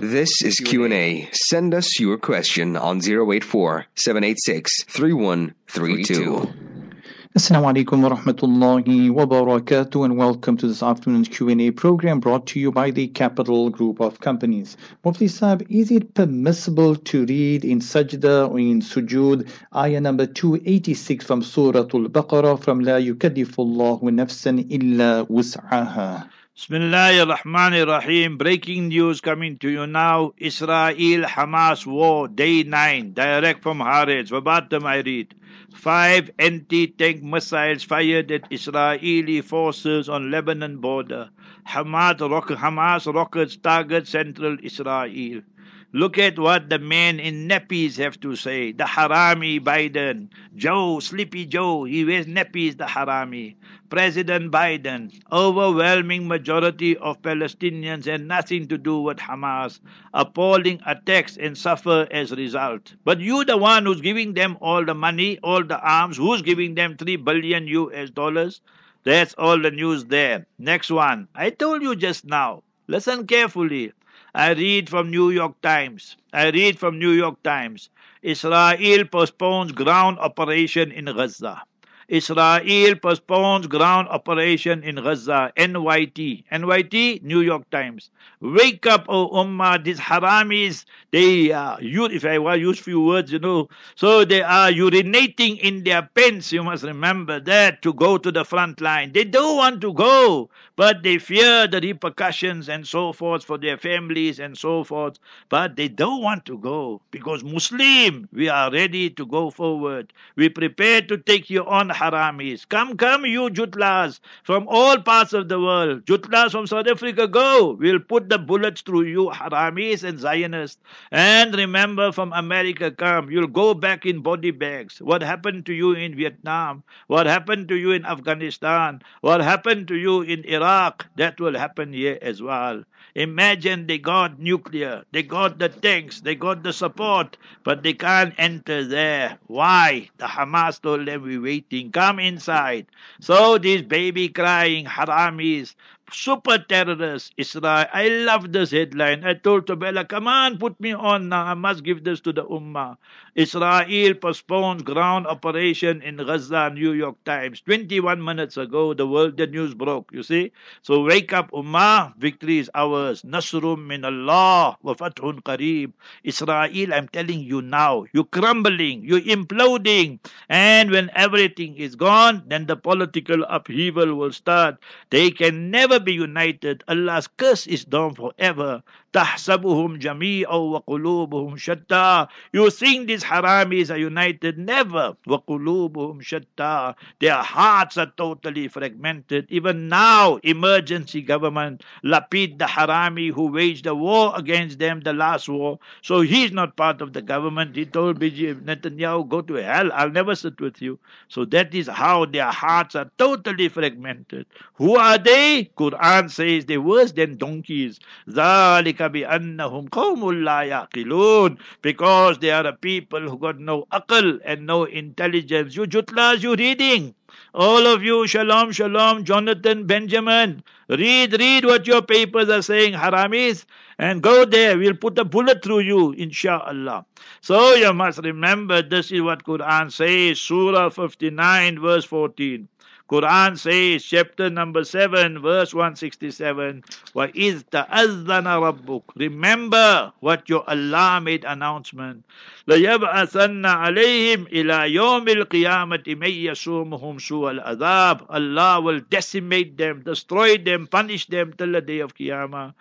This is Q&A. Send us your question on 084 786 3132. Assalamu alaikum wa rahmatullahi wa barakatuh and welcome to this afternoon's Q&A program brought to you by the Capital Group of Companies. Mufti Saab, is it permissible to read in Sajda or in Sujood ayah number 286 from Surah Al-Baqarah from La yukallifullahu nafsan illa wus'aha? Bismillah ar-Rahman ar-Rahim. Breaking news coming to you now. Israel Hamas war, day 9, direct from Haaretz. Verbatim I read. Five anti-tank missiles fired at Israeli forces on Lebanon border. Hamas, rocket, Hamas rockets target central Israel. Look at what the men in nappies have to say. The Harami Biden. Joe, Sleepy Joe, he wears nappies, the Harami. President Biden. Overwhelming majority of Palestinians had nothing to do with Hamas. Appalling attacks and suffer as a result. But you the one who's giving them all the money, all the arms, who's giving them 3 billion US dollars? That's all the news there. Next one. I told you just now. Listen carefully. I read from New York Times. I read from New York Times. Israel postpones ground operation in Gaza. Israel postpones ground operation in Gaza. NYT. NYT, New York Times. Wake up, O Ummah. These haramis, they are, if I use few words, you know, so they are urinating in their pants. You must remember that to go to the front line. They don't want to go, but they fear the repercussions and so forth for their families and so forth. But they don't want to go because Muslim, we are ready to go forward. We prepare to take you on haramis. Come, come, you jutlas from all parts of the world. Jutlas from South Africa, go. We'll put the bullets through you, haramis and Zionists. And remember, from America, come. You'll go back in body bags. What happened to you in Vietnam? What happened to you in Afghanistan? What happened to you in Iraq? That will happen here as well. Imagine they got nuclear, they got the tanks, they got the support, but they can't enter there. Why? The Hamas told them we're waiting. Come inside. So this baby crying haramis, super terrorists, Israel. I love this headline. I told Tabela, come on, put me on now. I must give this to the Ummah. Israel postpones ground operation in Gaza, New York Times. 21 minutes ago, the world, the news broke, you see? So wake up, Ummah. Victory is ours. Nasrum min Allah wa fathun qareeb. Israel, I'm telling you now, you're crumbling, you're imploding. And when everything is gone, then the political upheaval will start. They can never be united. Allah's curse is down forever. تحسبهم جميعا وقلوبهم شتى You think these haramis are united? Never. وقلوبهم شتى Their hearts are totally fragmented. Even now, emergency government, Lapid the harami who waged the war against them, the last war. So he's not part of the government. He told BG Netanyahu, go to hell. I'll never sit with you. So that is how their hearts are totally fragmented. Who are they? Quran says they're worse than donkeys. ذلك بأنهم قوم لا يعقلون because they are a people who got no akal and no intelligence. You jutlas, you reading. All of you, shalom, shalom, Jonathan, Benjamin, read, read what your papers are saying, haramis, and go there. We'll put a bullet through you, inshallah. So you must remember this is what Quran says, Surah 59, verse 14. Quran says, chapter number 7, verse 167, وَإِذْ تَأَذَّنَ رَبُّكَ Remember what your Allah made announcement. لَيَبْعَثَنَّ عَلَيْهِمْ إِلَى يَوْمِ الْقِيَامَةِ مَنْ يَسُومُهُمْ سُوءَ الْعَذَابِ Allah will decimate them, destroy them, punish them till the day of Qiyamah.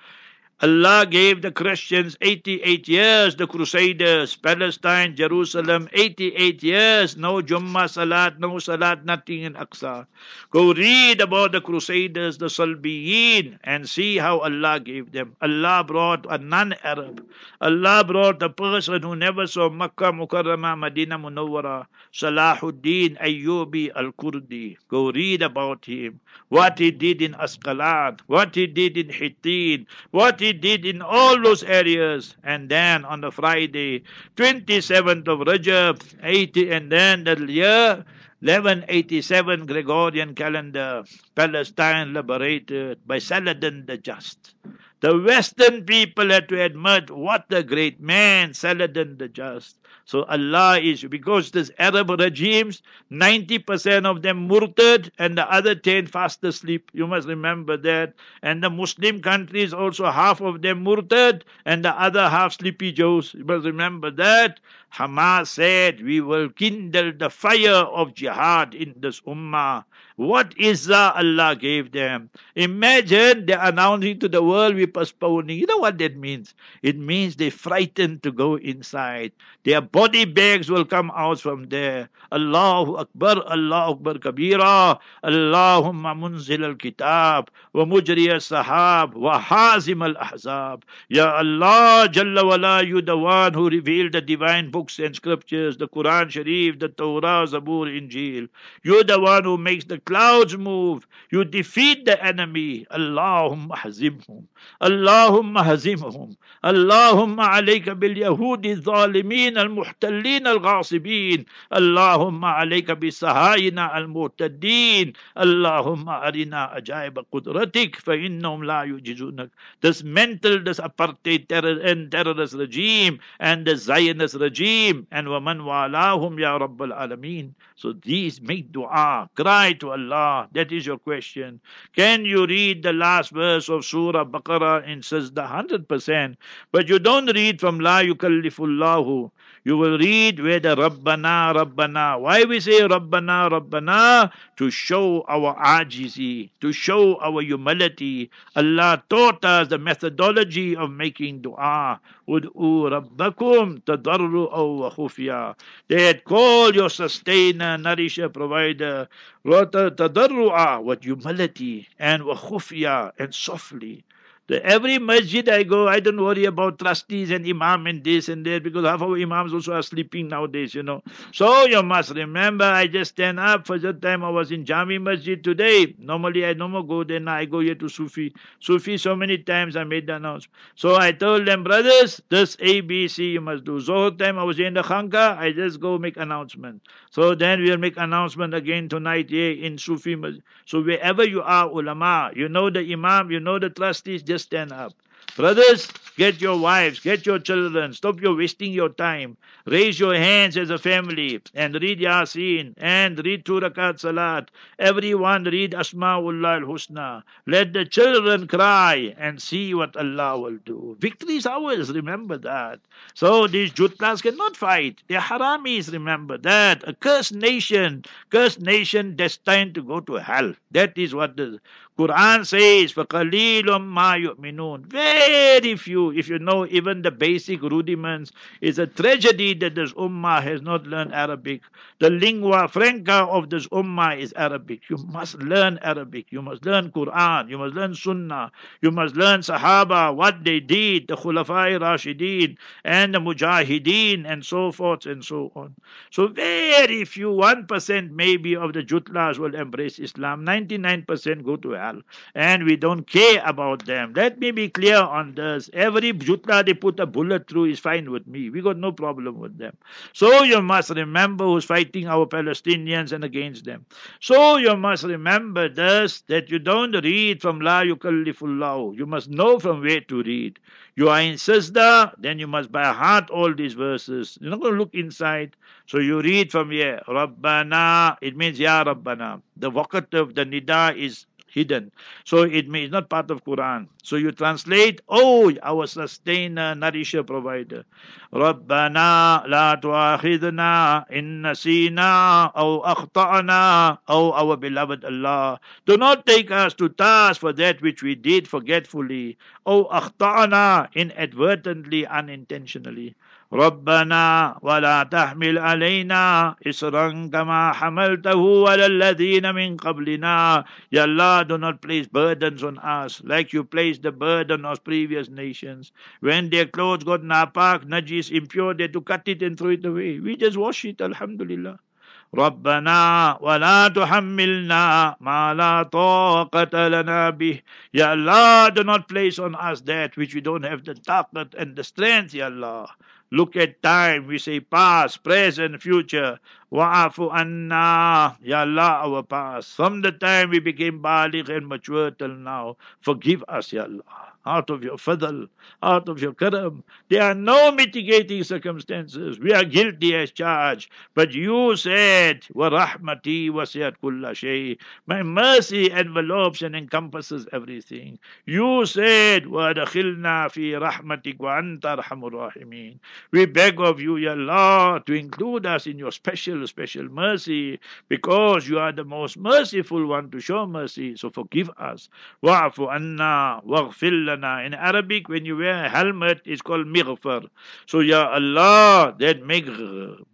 Allah gave the Christians 88 years, the Crusaders, Palestine, Jerusalem, 88 years, no Jummah Salat, no Salat, nothing in Aqsa. Go read about the Crusaders, the Salbiyin, and see how Allah gave them. Allah brought a non-Arab. Allah brought a person who never saw Makkah, Mukarramah, Medina, Munawwara, Salahuddin Ayyubi al-Kurdi. Go read about him, what he did in Asqalan, what he did in Hittin, what he did in all those areas. And then on the Friday, 27th of Rajab, 80, and then the year 1187 Gregorian calendar, Palestine liberated by Saladin the Just. The Western people had to admit what a great man, Saladin the Just. So Allah is, because this Arab regimes, 90% of them murtad and the other 10 fast asleep. You must remember that. And the Muslim countries also half of them murtad and the other half sleepy Joes. You must remember that. Hamas said, we will kindle the fire of jihad in this ummah. What izzah Allah gave them. Imagine they're announcing to the world we're postponing. You know what that means? It means they're frightened to go inside. Their body bags will come out from there. Allahu Akbar, Allahu Akbar Kabira, Allahumma munzil al-kitab, wa mujri al-sahab, wa hazim al-ahzab. Ya Allah, Jalla wala, you the one who revealed the divine books and scriptures, the Quran Sharif, the Torah, Zabur, Injil. You're the one who makes the clouds move. You defeat the enemy. Allahumma hazimhum. Allahumma hazimhum. Allahumma alayka bil Yahudi zalimin al muhtallin al ghasibin. Allahumma alayka bis sahayina al mu'taddin. Allahumma arina ajaib qudratik fa innahum la yujizunak. This mental, this apartheid terror and terrorist regime and the Zionist regime and waman walahum ya Rabbal Alameen. So these make dua, cry to Allah. That is your question. Can you read the last verse of Surah Baqarah in Sajda 100%? But you don't read from La Yukallifullahu. You will read where the Rabbana, Rabbana. Why we say Rabbana, Rabbana? To show our ajizi, to show our humility. Allah taught us the methodology of making dua. Ud'u Rabbakum tadarru'aw wa khufya. They had called your sustainer, nourisher, provider. Tadarru'a, with humility, and wa khufya, and softly. Every masjid I go, I don't worry about trustees and imam and this and that because half of imams also are sleeping nowadays, you know. So you must remember, I just stand up. For that time I was in Jami Masjid today. Normally I no more go there. Now I go here to Sufi. Sufi, so many times I made the announcement. So I told them, brothers, this ABC you must do. So time I was in the Khanka, I just go make announcement. So then we'll make announcement again tonight here in Sufi Masjid. So wherever you are, ulama, you know the imam, you know the trustees, just stand up. Brothers, get your wives, get your children, stop your wasting your time. Raise your hands as a family and read Yasin and read two rakat salat. Everyone read Asma'ullah al-Husna. Let the children cry and see what Allah will do. Victory is ours, remember that. So these jutlas cannot fight. They're haramis, remember that. A cursed nation, cursed nation destined to go to hell. That is what the Quran says, فَقَلِيلٌ مَا يُؤْمِنُونَ Very few, if you know even the basic rudiments, it's a tragedy that this ummah has not learned Arabic. The lingua franca of this ummah is Arabic. You must learn Arabic. You must learn Quran. You must learn Sunnah. You must learn Sahaba, what they did, the Khulafai Rashideen, and the Mujahideen, and so forth and so on. So very few, 1% maybe of the Jutlas will embrace Islam. 99% go to hell and we don't care about them. Let me be clear on this. Every jutla they put a bullet through is fine with me. We got no problem with them. So you must remember who's fighting our Palestinians and against them. So you must remember this that you don't read from La Yukallifullahu. You must know from where to read. You are in Sajda, then you must by heart all these verses. You're not going to look inside. So you read from here, Rabbana, it means Ya Rabbana. The vocative, the nida is hidden. So it means not part of Quran. So you translate, oh, our sustainer, nourisher, provider. ربنا لا تؤاخذنا إن نسينا أو أخطأنا Oh, our beloved Allah. Do not take us to task for that which we did forgetfully. Oh, أخطأنا inadvertently, unintentionally. ربنا ولا تحمل علينا إصرا كما حملته على الذين من قبلنا Ya Allah do not place burdens on us like you placed the burden on previous nations when their clothes got napak, najis, impure they had to cut it and throw it away we just wash it alhamdulillah ربنا ولا تحملنا ما لا طاقة لنا به Ya Allah do not place on us that which we don't have the taqat and the strength Ya Allah Look at time. We say past, present, future. Wa'afu anna. Ya Allah, our past. From the time we became baligh and mature till now. Forgive us, Ya Allah out of your fadl, out of your karam. There are no mitigating circumstances. We are guilty as charged. But you said, wa rahmati wa kulla shay. My mercy envelopes and encompasses everything. You said, wa dakhilna fi rahmatik wa anta rahimin. We beg of you, Ya Allah, to include us in your special, special mercy because you are the most merciful one to show mercy. So forgive us. Wa'fu anna waghfir lana. In Arabic, when you wear a helmet, it's called mighfar. So, Ya Allah, that make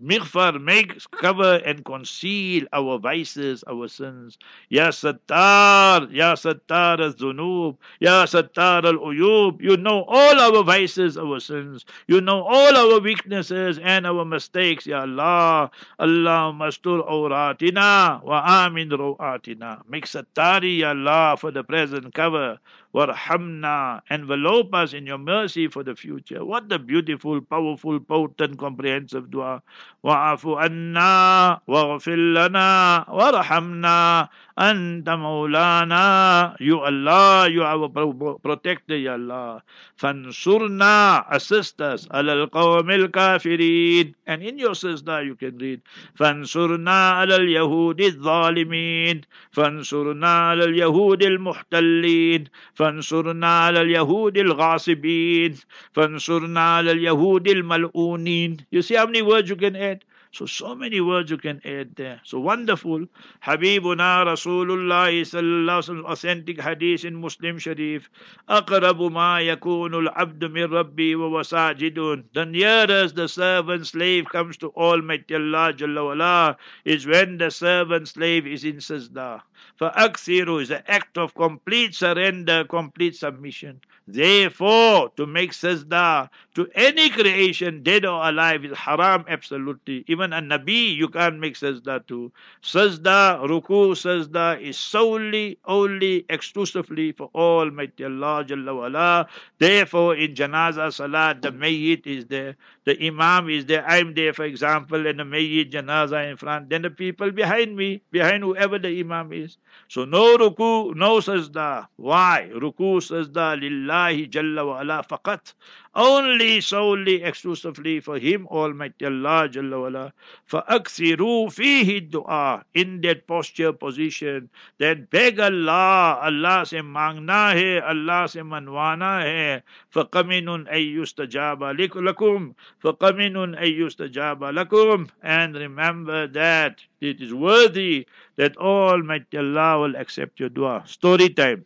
mighfar, make cover and conceal our vices, our sins. Ya Sattar, Ya Sattar al-Zunub, Ya Sattar al-Uyub. You know all our vices, our sins. You know all our weaknesses and our mistakes, Ya Allah. Allah mastur awratina wa amin ru'atina. Make sattari, Ya Allah, for the present cover Warhamna, envelope us in your mercy for the future. What a beautiful, powerful, potent, comprehensive dua. Wa'afu anna, waghfir lana, warhamna, anta maulana. You Allah, you are our protector, Ya Allah. Fansurna, assist us, alal qawmil kafirin. And in your sister you can read, Fansurna alal yahudi zalimin. Fansurna alal yahudi al-muhtallin. فانصرنا على اليهود الغاصبين فانصرنا على اليهود الملعونين You see how many words you can add? So, so many words you can add there. So wonderful. Habibuna Rasulullah sallallahu authentic hadith in Muslim Sharif. Aqrabu ma yakunul abdu min rabbi wa wasajidun. The nearest the servant slave comes to Almighty Allah Jalla wala is when the servant slave is in sajda. For aksiru is an act of complete surrender, complete submission. Therefore, to make sajda, to any creation, dead or alive, is haram absolutely. Even a Nabi you can't make sajda to. Sajda, ruku, sajda is solely, only, exclusively for Almighty Allah Jalla. Therefore, in janaza salat, the mayyit is there, the imam is there, I'm there, for example, and the mayyit janaza in front, then the people behind me, behind whoever the imam is. So no ruku, no sajda. Why? Ruku, sajda, lillahi jalla ala faqat Only, solely, exclusively for Him, Almighty Allah Jalla wala. فَأَكْثِرُوا فِيهِ dua In that posture, position, that beg Allah, Allah se mangna hai, Allah se manwana hai. فَقَمِنٌ أَن يُسْتَجَابَ لَكُمْ فَقَمِنٌ أَن يُسْتَجَابَ لَكُمْ And remember that it is worthy that Almighty Allah will accept your dua. Story time.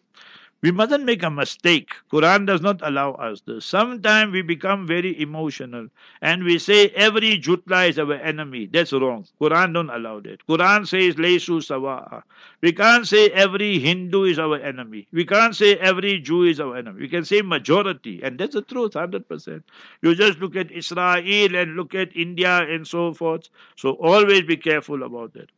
We mustn't make a mistake. Quran does not allow us this. Sometimes we become very emotional and we say every jutla is our enemy. That's wrong. Quran don't allow that. Quran says Laysu sawa'a. We can't say every Hindu is our enemy. We can't say every Jew is our enemy. We can say majority, and that's the truth, hundred percent. You just look at Israel and look at India and so forth. So always be careful about that.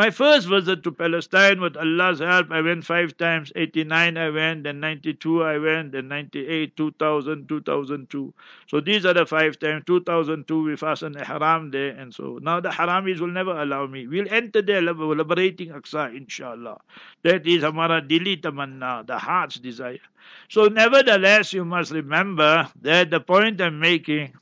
My first visit to Palestine with Allah's help, I went five times. 89 I went, then 92 I went, then 98, 2000, 2002. So these are the five times. 2002 we fastened a haram there, and so now the haramis will never allow me. We'll enter there liberating Aqsa, inshallah. That is Hamara dili tamanna, the heart's desire. So nevertheless, you must remember that the point I'm making,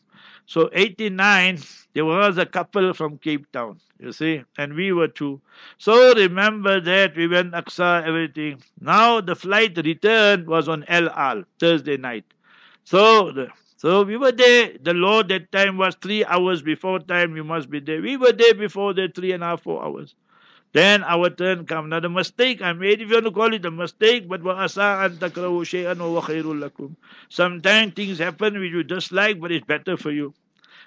so 89, there was a couple from Cape Town you see, and we were two. So remember that we went Aqsa, everything. Now the flight return was on El Al, Thursday night. So the, so we were there. The law that time was three hours before time. You must be there. We were there before the three and a half, four hours. Then our turn come. Now the mistake I made, if you want to call it a mistake, but وَأَسَىٰ أَن تَكْرَهُ شَيْئًا وَهُوَ خَيْرٌ لَكُمْ Sometimes things happen which you dislike, but it's better for you.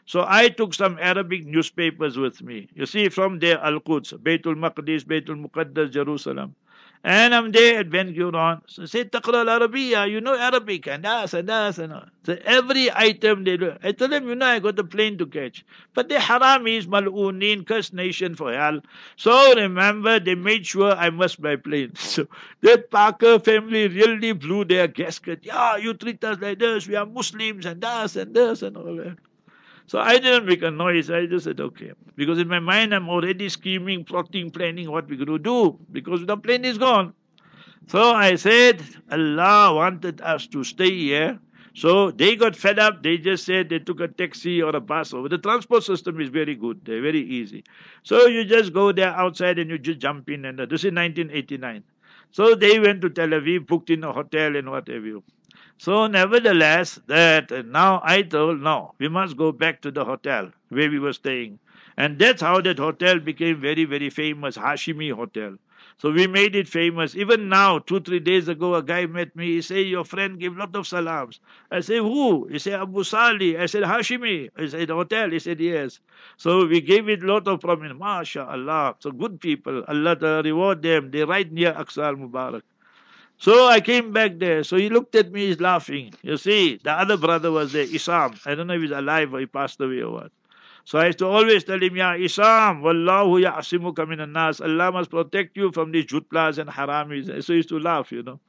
So I took some Arabic newspapers with me. You see, from there, Al Quds, Baytul Maqdis, Baytul Muqaddas, Jerusalem. And I'm there at Ben Gurion. So say, Taqra al Arabiya, you know Arabic, and das, and das, and all. So every item they do. I tell them, you know, I got a plane to catch. But the haramis, mal'unin, cursed nation for hell. So remember, they made sure I must buy plane. So that Parker family really blew their gasket. Yeah, you treat us like this, we are Muslims, and das, and this, and all that. So I didn't make a noise. I just said, okay. Because in my mind, I'm already scheming, plotting, planning what we're going to do because the plane is gone. So I said, Allah wanted us to stay here. So they got fed up. They just said they took a taxi or a bus over. The transport system is very good. They're very easy. So you just go there outside and you just jump in. And uh, this is 1989. So they went to Tel Aviv, booked in a hotel and what have you. So nevertheless, that uh, now I told, no, we must go back to the hotel where we were staying. And that's how that hotel became very, very famous, Hashimi Hotel. So we made it famous. Even now, two, three days ago, a guy met me. He said, Your friend gave lot of salams. I said, Who? He said, Abu Sali. I said, Hashimi. I said, Hotel. He said, Yes. So we gave it lot of prominence. MashaAllah. So good people. Allah reward them. They right near Aqsa al Mubarak. So I came back there. So he looked at me, he's laughing. You see, the other brother was there, Isam. I don't know if he's alive or he passed away or what. So I used to always tell him, Ya Isam, Wallahu ya'asimuka minan nas. Allah must protect you from these jutlas and haramis. So he used to laugh, you know.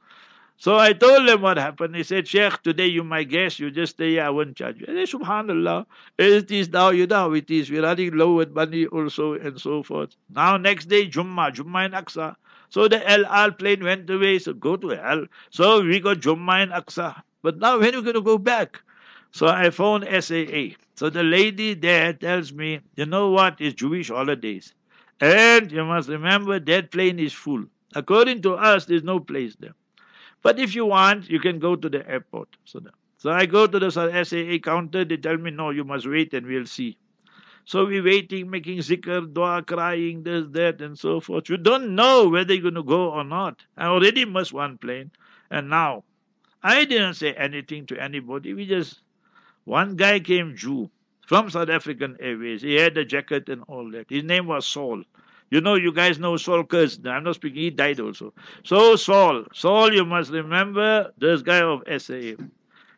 So I told him what happened. He said, Sheikh, today you my guest, you just stay here, I won't charge you. I said, Subhanallah, it is now, you know how it is. We're running low with money also and so forth. Now next day, Jummah, Jummah in Aqsa. So the El Al plane went away, so go to hell. So we got Jummah in Aqsa. But now when are we going to go back? So I phoned SAA. So the lady there tells me, you know what, it's Jewish holidays. And you must remember that plane is full. According to us, there's no place there. But if you want, you can go to the airport. So, so I go to the SAA counter, they tell me, no, you must wait and we'll see. So we're waiting, making zikr, dua, crying, this, that, and so forth. You don't know whether you're going to go or not. I already missed one plane. And now, I didn't say anything to anybody. We just one guy came Jew from South African Airways. He had a jacket and all that. His name was Saul. You know, you guys know Saul Kurz. I'm not speaking, he died also. So, Saul, Saul, you must remember this guy of SAA.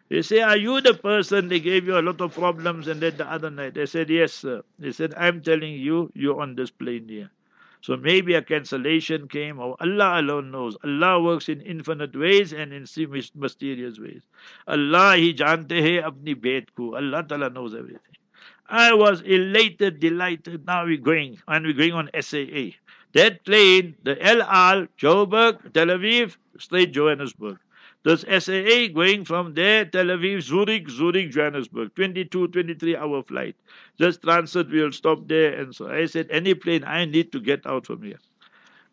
He said, Are you the person they gave you a lot of problems and then the other night? I said, Yes, sir. He said, I'm telling you, you're on this plane here. So maybe a cancellation came, or Allah alone knows. Allah works in infinite ways and in mysterious ways. Allah He jante hai bet ko. Allah Ta'ala knows everything. I was elated, delighted. Now we're going, and we're going on SAA. That plane, the Al, Joburg, Tel Aviv, straight Johannesburg. There's SAA going from there, Tel Aviv, Zurich, Zurich, Johannesburg. 22, 23 hour flight. Just transit, we'll stop there. And so I said, any plane, I need to get out from here.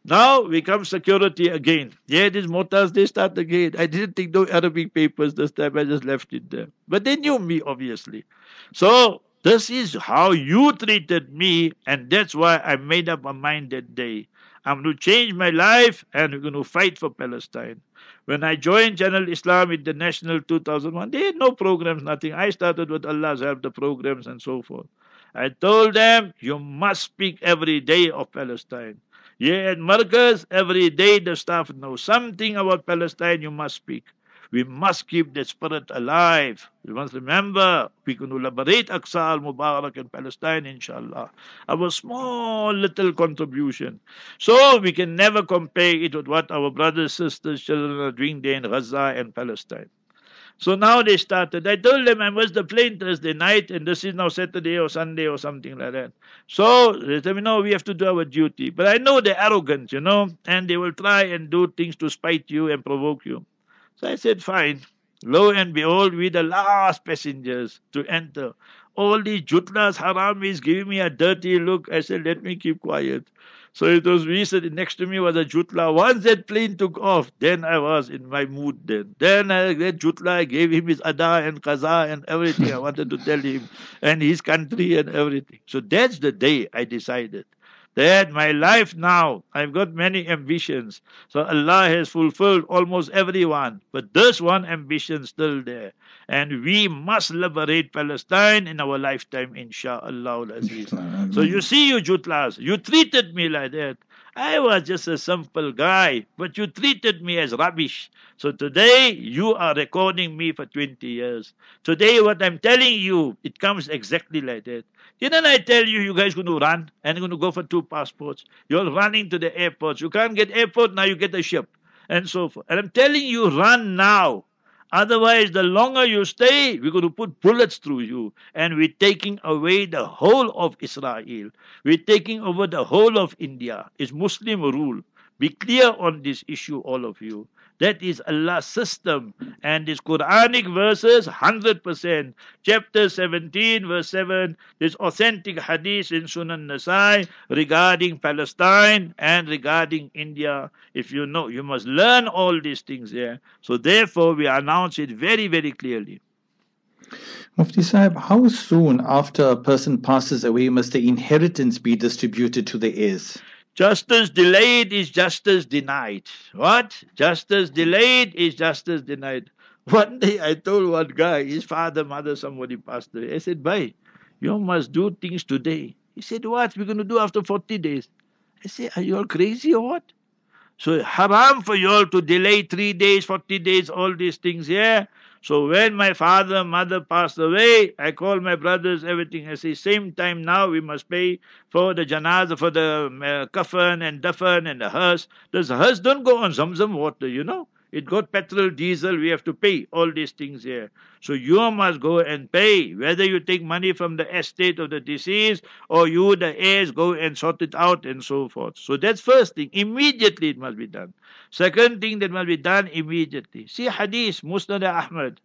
Now we come security again. Yeah, these motors, they start again. I didn't take no Arabic papers this time. I just left it there. But they knew me, obviously. So this is how you treated me. And that's why I made up my mind that day. I'm going to change my life and we're going to fight for Palestine. When I joined Channel Islam International 2001, they had no programs, nothing. I started with Allah's help, the programs and so forth. I told them, you must speak every day of Palestine. Yeah, at Markaz, every day the staff know something about Palestine, you must speak. We must keep the spirit alive. We must remember we can liberate Aqsa al Mubarak in Palestine, inshallah. Our small little contribution. So we can never compare it with what our brothers, sisters, children are doing there in Gaza and Palestine. So now they started. I told them I was the plane Thursday night, and this is now Saturday or Sunday or something like that. So they said, no, we have to do our duty. But I know they're arrogant, you know, and they will try and do things to spite you and provoke you. So I said, fine. Lo and behold, we the last passengers to enter. All these jutlas, haramis giving me a dirty look. I said, let me keep quiet. So it was we said next to me was a jutla. Once that plane took off, then I was in my mood then. Then I, that jutla, I gave him his ada and kaza and everything I wanted to tell him and his country and everything. So that's the day I decided that my life now, I've got many ambitions. So Allah has fulfilled almost every one. But this one ambition still there. And we must liberate Palestine in our lifetime, inshaAllah. So you see, you Jutlas, you treated me like that. I was just a simple guy, but you treated me as rubbish. So today you are recording me for 20 years. Today what I'm telling you, it comes exactly like that. Didn't I tell you you guys going to run and going to go for two passports? You're running to the airports. You can't get airport, now you get a ship and so forth. And I'm telling you, run now. Otherwise, the longer you stay, we're going to put bullets through you. And we're taking away the whole of Israel. We're taking over the whole of India. It's Muslim rule. Be clear on this issue, all of you. That is Allah's system. And these Quranic verses, 100%. Chapter 17, verse 7, there's authentic hadith in Sunan Nasai regarding Palestine and regarding India. If you know, you must learn all these things there. So therefore, we announce it very, very clearly. Mufti Sahib, how soon after a person passes away must the inheritance be distributed to the heirs? Justice delayed is justice denied. What? Justice mm-hmm. delayed is justice denied. One day I told one guy, his father, mother, somebody passed away. I said, Bhai, you must do things today. He said, What? We're going to do after 40 days. I said, Are you all crazy or what? So haram for you all to delay three days, 40 days, all these things here. So when my father, mother passed away, I called my brothers, everything. I say, same time now we must pay for the janazah, for the uh, kafan and dafan and the hearse. The hearse don't go on zamzam water, you know. It got petrol, diesel, we have to pay all these things here. So you must go and pay, whether you take money from the estate of the deceased or you, the heirs, go and sort it out and so forth. So that's first thing. Immediately it must be done. Second thing that must be done immediately. See hadith, Musnad Ahmad.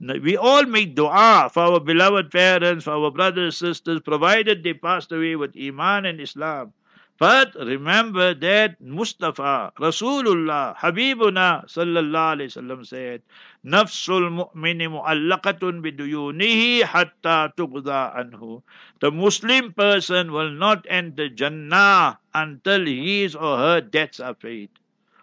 We all make dua for our beloved parents, for our brothers, and sisters, provided they passed away with Iman and Islam. But remember that Mustafa, Rasulullah, Habibuna sallallahu alayhi wasallam said, Nafsul mu'mini mu'allaqatun biduyunihi hatta tuqda anhu. The Muslim person will not enter Jannah until his or her debts are paid.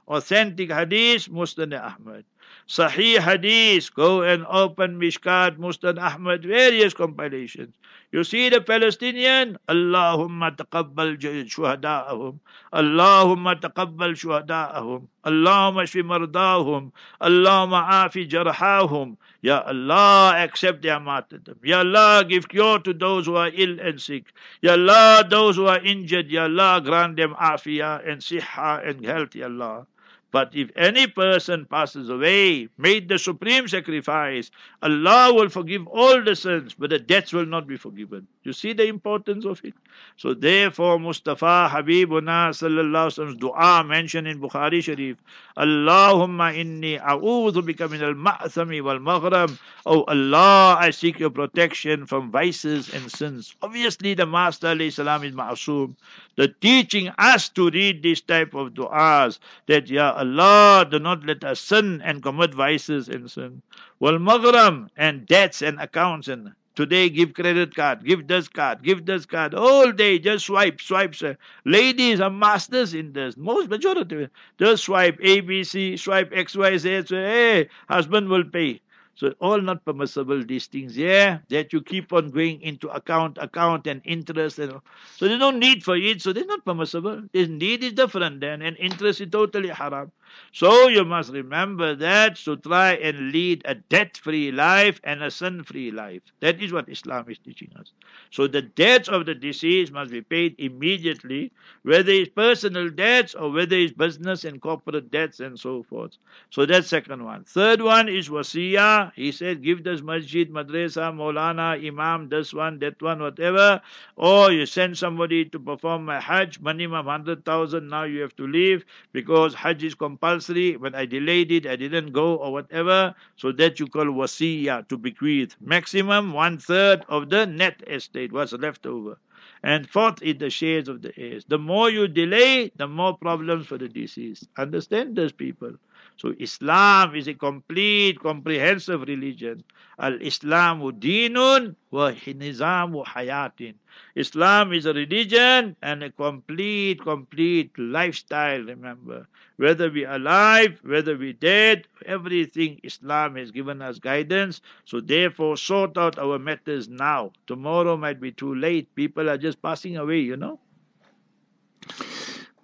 Authentic hadith, Musnad Ahmad. Sahih hadith, go and open Mishkat, Musnad Ahmad, various compilations. You see the Palestinian, Allahumma taqabbal shuhada'ahum, Allahumma taqabbal shuhada'ahum, Allahumma shfi mardahum, Allahumma afi jarhahum, Ya Allah, accept their martyrdom. Ya Allah, give cure to those who are ill and sick. Ya Allah, those who are injured, Ya Allah, grant them afiyah and siha and health, Ya Allah. But if any person passes away, made the supreme sacrifice, Allah will forgive all the sins, but the debts will not be forgiven. You see the importance of it? So therefore, Mustafa Habibuna sallallahu alaihi dua mentioned in Bukhari Sharif, Allahumma inni a'udhu bika min al-ma'thami wal-maghram. Oh Allah, I seek your protection from vices and sins. Obviously, the Master salam is ma'asum. The teaching us to read this type of du'as that Ya Allah, do not let us sin and commit vices and sin. Wal maghram and debts and accounts and Today, give credit card, give this card, give this card. All day, just swipe, swipe. Ladies are masters in this. Most majority, just swipe ABC, swipe XYZ. So, hey, husband will pay. So all not permissible these things, yeah, that you keep on going into account, account and interest and so there's no need for it, so they're not permissible. This need is different then, and interest is totally haram. So you must remember that to try and lead a debt-free life and a sin-free life. That is what Islam is teaching us. So the debts of the deceased must be paid immediately, whether it's personal debts or whether it's business and corporate debts and so forth. So that's second one. Third one is wasiya. He said, give this masjid, madrasa, maulana, imam, this one, that one, whatever. Or you send somebody to perform a hajj, minimum 100,000, now you have to leave because hajj is compulsory compulsory. When I delayed it, I didn't go or whatever. So that you call wasiya, to bequeath. Maximum one third of the net estate, was left over. And fourth is the shares of the heirs. The more you delay, the more problems for the deceased. Understand this, people? So Islam is a complete, comprehensive religion. Al-Islamu dinun wa nizamu hayatin. Islam is a religion and a complete, complete lifestyle, remember. Whether we are alive, whether we're dead, everything Islam has given us guidance. So therefore, sort out our matters now. Tomorrow might be too late. People are just passing away, you know.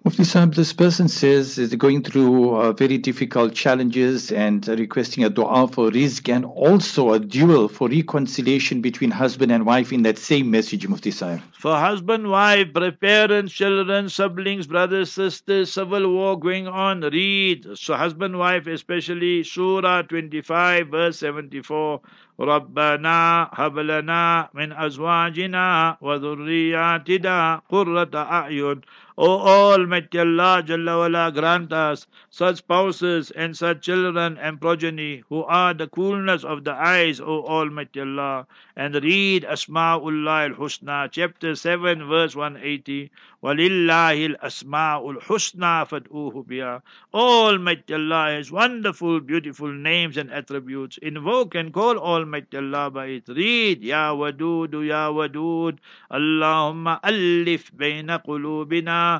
Mufti Sahib, this person says is going through uh, very difficult challenges and requesting a dua for rizq and also a duel for reconciliation between husband and wife in that same message, Mufti Sahib. For husband, wife, parents, children, siblings, brothers, sisters, civil war going on, read. So, husband, wife, especially Surah 25, verse 74. ربنا هب لنا من أزواجنا وذرياتنا قرة أعين O Almighty Allah Jalla wala, grant us such spouses and such children and progeny who are the coolness of the eyes, O Almighty Allah. And read Asma'ullah al-Husna, chapter 7, verse 180. وَلِلَّهِ الْأَسْمَاءُ الْحُسْنَى فَادْعُوهُ بِهَا Almighty Allah has wonderful, beautiful names and attributes. Invoke and call Almighty Allah by it. Read, Ya Wadud, Ya Wadud, Allahumma alif bayna qulubina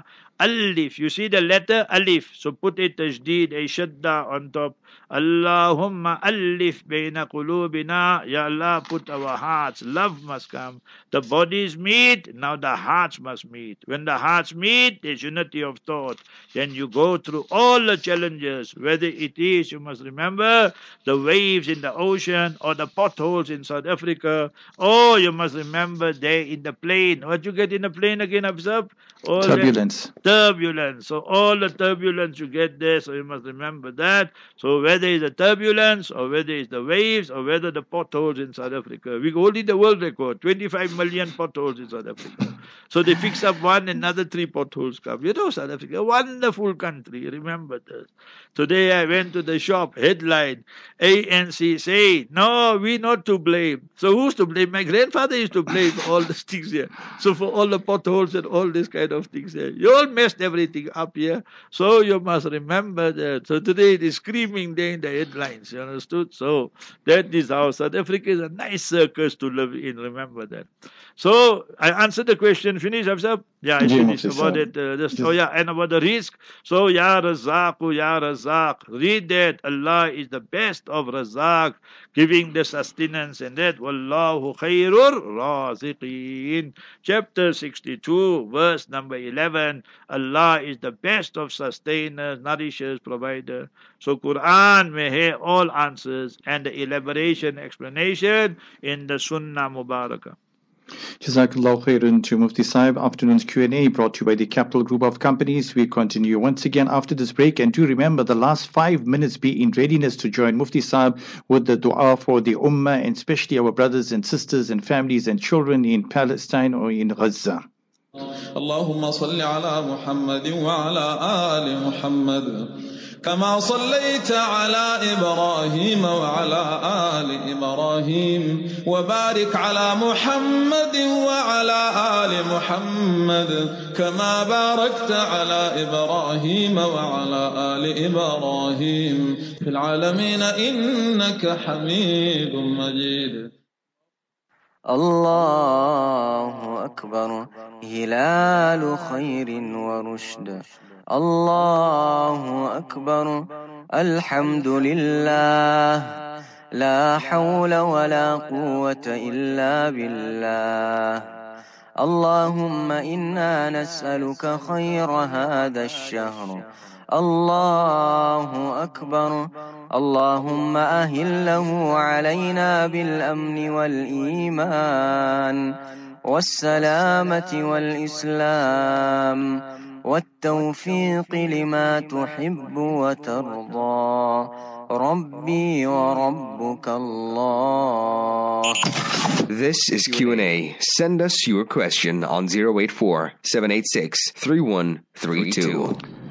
Alif. You see the letter Alif. So put a tashdeed, a shadda on top. Allahumma alif bayna qulubina. Ya Allah, put our hearts. Love must come. The bodies meet, now the hearts must meet. When the hearts meet, there's unity of thought. Then you go through all the challenges, whether it is, you must remember, the waves in the ocean or the potholes in South Africa. Oh, you must remember there in the plane. What you get in the plane again, observe? All turbulence. Turbulence. So all the turbulence you get there, so you must remember that. So whether it's the turbulence or whether it's the waves or whether the potholes in South Africa, we holding the world record, 25 million potholes in South Africa. So they fix up one, another three potholes come. You know South Africa, wonderful country, remember this. Today I went to the shop, headline, ANC say, no, we not to blame. So who's to blame? My grandfather used to blame for all the things here. So for all the potholes and all this kind of things here. You all messed everything up here. So you must remember that. So today it is screaming there in the headlines, you understood? So that is how South Africa is a nice circus to live in, remember that. So I answered the question. Finish, Afzab? Yeah, I finished about it. Uh, just, oh yeah, and about the rizq. So Ya Razaq, Ya Razaq. Read that. Allah is the best of Razaq, giving the sustenance and that. Wallahu khairur raziqeen. Chapter 62, verse number 11. Allah is the best of sustainers, nourishers, provider. So Quran may have all answers and the elaboration, explanation in the Sunnah Mubarakah. Jazakallah khairan to Mufti Saib. Afternoon's Q&A brought to you by the Capital Group of Companies. We continue once again after this break. And do remember the last five minutes be in readiness to join Mufti Saib with the dua for the Ummah and especially our brothers and sisters and families and children in Palestine or in Gaza. اللهم صل على محمد وعلى آل محمد كما صليت على إبراهيم وعلى آل إبراهيم وبارك على محمد وعلى آل محمد كما باركت على إبراهيم وعلى آل إبراهيم في العالمين إنك حميد مجيد. الله أكبر. هلال خير ورشد. الله أكبر. الحمد لله. لا حول ولا قوة إلا بالله. اللهم إنا نسألك خير هذا الشهر. الله أكبر. اللهم أهله علينا بالأمن والإيمان. والسلامة والإسلام والتوفيق لما تحب وترضى ربي وربك الله This is Q&A. Send us your question on 084 786 3132.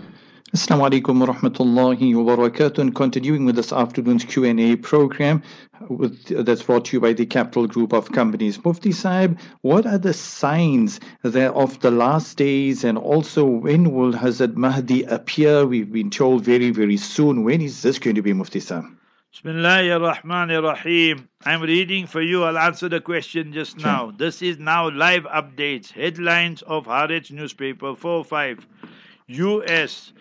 Assalamu alaikum wa rahmatullahi wa barakatuh. And continuing with this afternoon's Q&A program with, that's brought to you by the Capital Group of Companies. Mufti Saib, what are the signs of the last days and also when will Hazrat Mahdi appear? We've been told very, very soon. When is this going to be, Mufti Saib? Bismillahir Rahmanir Rahim. I'm reading for you. I'll answer the question just now. This is now live updates. Headlines of Haaretz newspaper 4 5. US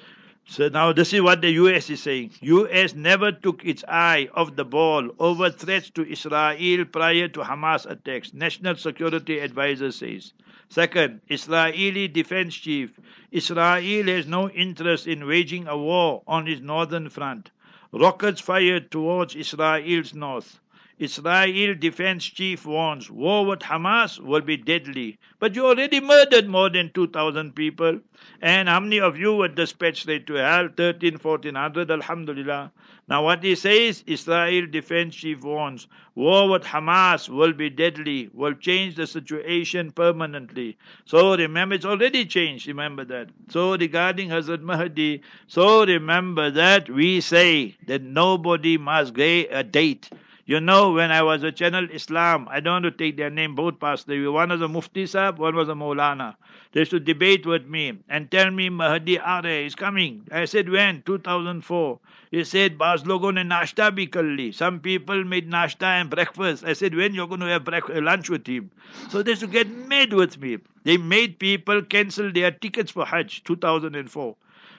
so now this is what the US is saying. US never took its eye off the ball over threats to Israel prior to Hamas attacks. National Security Advisor says. Second, Israeli defense chief. Israel has no interest in waging a war on its northern front. Rockets fired towards Israel's north. Israel defense chief warns war with Hamas will be deadly. But you already murdered more than 2,000 people. And how many of you were dispatched straight to hell? 13, 1400, Alhamdulillah. Now what he says, Israel defense chief warns, war with Hamas will be deadly, will change the situation permanently. So remember, it's already changed, remember that. So regarding Hazrat Mahdi, so remember that we say that nobody must get a date you know, when I was a Channel Islam, I don't want to take their name, both away. One was a Mufti Sahib, one was a Maulana. They used to debate with me and tell me Mahdi Are is coming. I said, when? 2004. He said, Bas logo ne bhi Some people made nashta and breakfast. I said, when you're going to have breakfast, uh, lunch with him? So they used to get mad with me. They made people cancel their tickets for Hajj, 2004.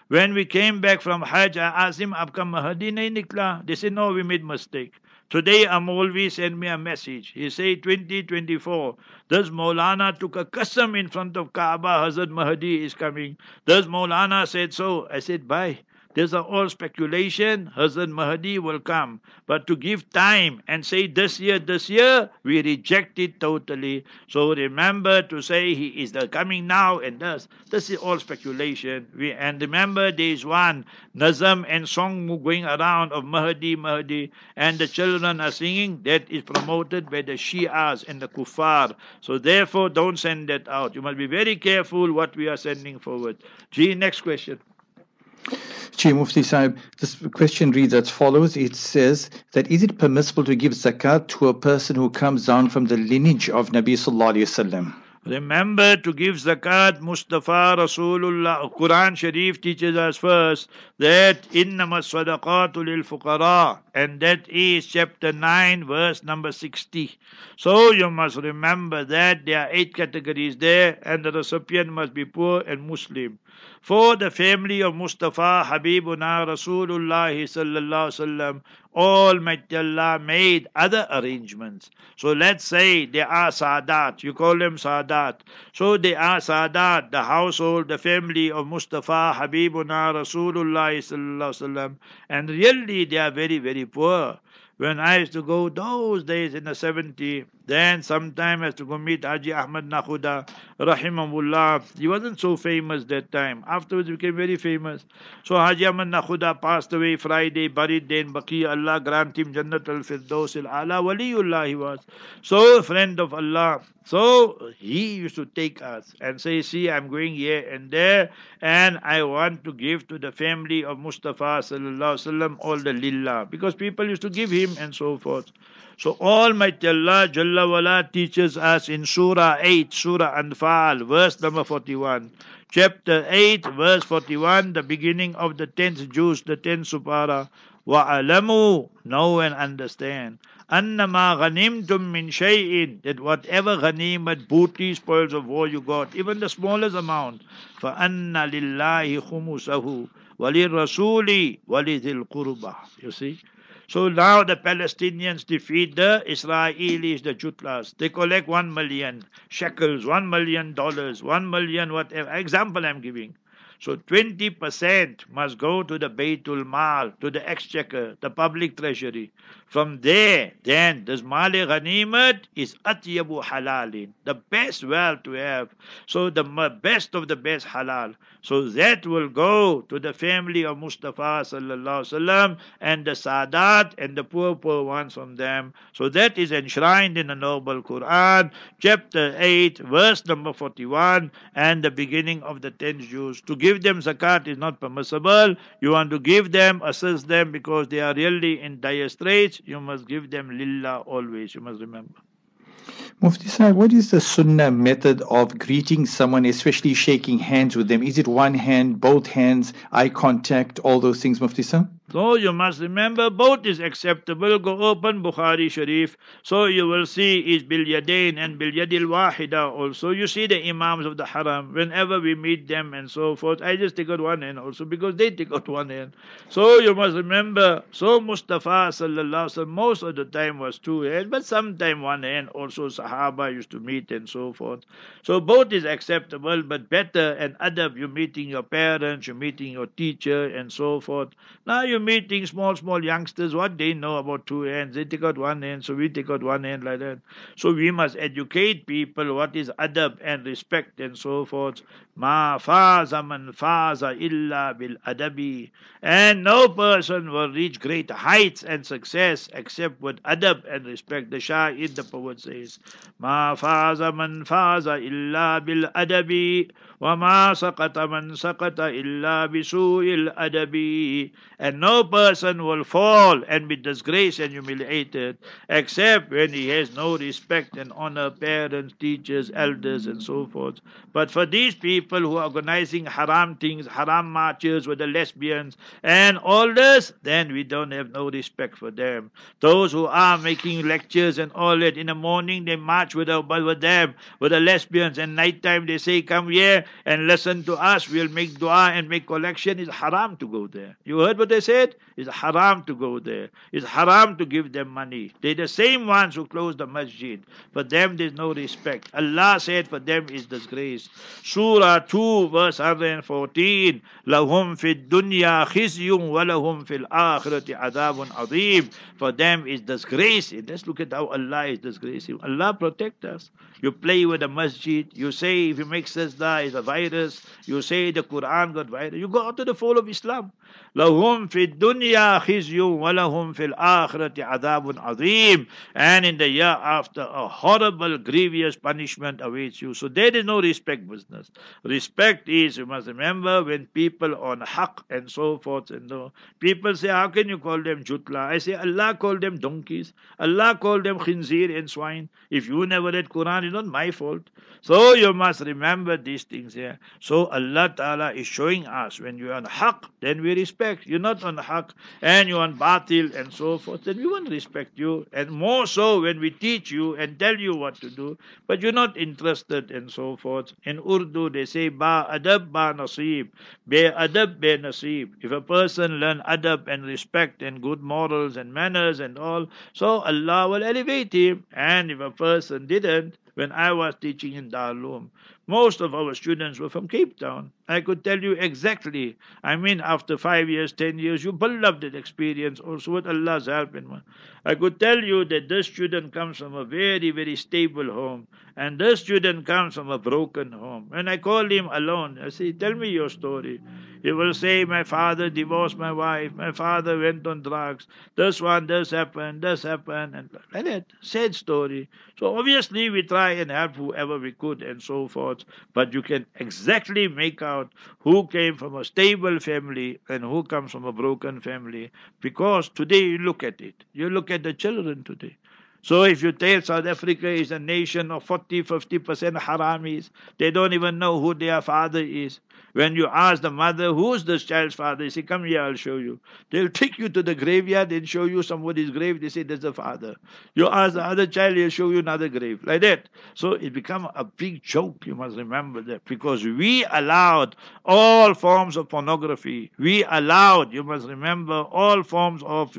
When we came back from Hajj, I asked him, Abka Mahdi nahi nikla? They said, no, we made mistake. Today a Maulvi sent me a message. He said 2024. Does Maulana took a qasam in front of Kaaba, Hazrat Mahdi is coming. Does Maulana said so? I said, bye. These are all speculation. Hazrat Mahdi will come. But to give time and say this year, this year, we reject it totally. So remember to say he is the coming now and thus. This is all speculation. We, and remember there is one Nazam and song going around of Mahdi, Mahdi, and the children are singing. That is promoted by the Shias and the Kuffar. So therefore, don't send that out. You must be very careful what we are sending forward. Gee, next question. Chief Mufti Sahib, this question reads as follows. It says that is it permissible to give zakat to a person who comes down from the lineage of Nabi Sallallahu Alaihi Wasallam? Remember to give zakat, Mustafa Rasulullah. Quran Sharif teaches us first that innama sadaqatu lil fuqara, and that is chapter 9, verse number 60. So you must remember that there are eight categories there, and the recipient must be poor and Muslim. For the family of Mustafa Habibuna Rasulullah sallallahu Almighty Allah made other arrangements. So let's say they are Sadat, you call them Sadat. So they are Sadat, the household, the family of Mustafa Habibuna Rasulullah sallallahu and really they are very, very poor. When I used to go those days in the 70, then sometime used to go meet Haji Ahmad Nakhuda, rahimahullah. He wasn't so famous that time. Afterwards he became very famous. So Haji Ahmad Nakhuda passed away Friday, buried then Baqi. Allah grant him Jannat al-Firdaus al-Ala. Waliullah he was. So friend of Allah. So he used to take us and say, see, I'm going here and there and I want to give to the family of Mustafa sallallahu alaihi all the lillah. Because people used to give him and so forth. So Almighty Allah Jalla Wala teaches us in Surah 8, Surah Anfal, verse number 41. Chapter 8, verse 41, the beginning of the 10th juz, the 10th supara. وَعَلَمُوا Know and understand. أَنَّمَا غَنِمْتُم min shay'in, That whatever ghanimat, booty, spoils of war you got, even the smallest amount, فَأَنَّ لِلَّهِ خُمُسَهُ rasuli, walidil qurba. You see? So now the Palestinians defeat the Israelis, the Jutlas. They collect one million shekels, one million dollars, one million whatever. Example I'm giving. So 20% must go to the Baytul Mal, to the exchequer, the public treasury. From there, then, this Mali Ghanimat is Atyabu Halalin, the best wealth to have. So the best of the best halal. So that will go to the family of Mustafa sallallahu sallam and the Sadat and the poor, poor ones from them. So that is enshrined in the Noble Quran, chapter 8, verse number 41, and the beginning of the 10th juz. To give them zakat is not permissible. You want to give them, assist them because they are really in dire straits you must give them lillah always. You must remember. Mufti Sahib, what is the sunnah method of greeting someone, especially shaking hands with them? Is it one hand, both hands, eye contact, all those things, Mufti Sahib? So you must remember both is acceptable. Go open Bukhari Sharif. So you will see is bil yadain and bil yadil wahida also. You see the imams of the haram whenever we meet them and so forth. I just take out one hand also because they take out one hand. So you must remember. So Mustafa sallallahu alaihi most of the time was two hands, but sometime one hand also. Sahaba used to meet and so forth. So both is acceptable, but better and adab, you're meeting your parents, you're meeting your teacher and so forth. Now you're meeting small, small youngsters, what they know about two hands. They take out one hand, so we take out one hand like that. So we must educate people what is adab and respect and so forth. Ma faza man faza illa bil adabi. And no person will reach great heights and success except with adab and respect. The Shahid, the poet says, Ma faza man faza illa bil adabi. Wa ma saqata man saqata illa bisu'il adabi. And no person will fall and be disgraced and humiliated except when he has no respect and honor parents, teachers, elders and so forth. But for these people who are organizing haram things, haram marches with the lesbians and all this, then we don't have no respect for them. Those who are making lectures and all that, in the morning they march with, the, with them, with the lesbians, and nighttime they say, come here and listen to us, we'll make dua and make collection. It's haram to go there. You heard what they said? It's haram to go there. It's haram to give them money. They're the same ones who close the masjid. For them there's no respect. Allah said for them is disgrace. Surah 2 verse 114 لهم في الدنيا خزي ولهم في الآخرة عذاب عظيم For them is disgrace. Let's look at how Allah is disgracing. Allah protect us. You play with the masjid. You say if you make sajda is a virus. You say the Quran got virus. You go out to the fold of Islam. لهم في الدنيا خزي ولهم في الآخرة عذاب عظيم and in the year after a horrible grievous punishment awaits you so there is no respect business respect is you must remember when people on haq and so forth and no people say how can you call them jutla I say Allah called them donkeys Allah called them khinzir and swine if you never read Quran it's not my fault so you must remember these things here so Allah Ta'ala is showing us when you are on haq then we respect respect. You're not on haq and you're on batil and so forth, then we won't respect you. And more so when we teach you and tell you what to do, but you're not interested and so forth. In Urdu, they say, Ba adab ba nasib, be adab be nasib. If a person learn adab and respect and good morals and manners and all, so Allah will elevate him. And if a person didn't, when I was teaching in Darul most of our students were from Cape Town. I could tell you exactly. I mean, after five years, ten years, you love that experience also with Allah's help. I could tell you that this student comes from a very, very stable home, and this student comes from a broken home. And I called him alone, I say, Tell me your story. He will say, My father divorced my wife, my father went on drugs, this one, this happened, this happened, and like that. Sad story. So obviously we try and help whoever we could and so forth, but you can exactly make out who came from a stable family and who comes from a broken family. Because today you look at it. You look at the children today. So if you tell South Africa is a nation of 40, 50% haramis, they don't even know who their father is. When you ask the mother, who's this child's father? They say, come here, I'll show you. They'll take you to the graveyard and show you somebody's grave. They say, that's the father. You ask the other child, he'll show you another grave. Like that. So it become a big joke. You must remember that. Because we allowed all forms of pornography. We allowed, you must remember, all forms of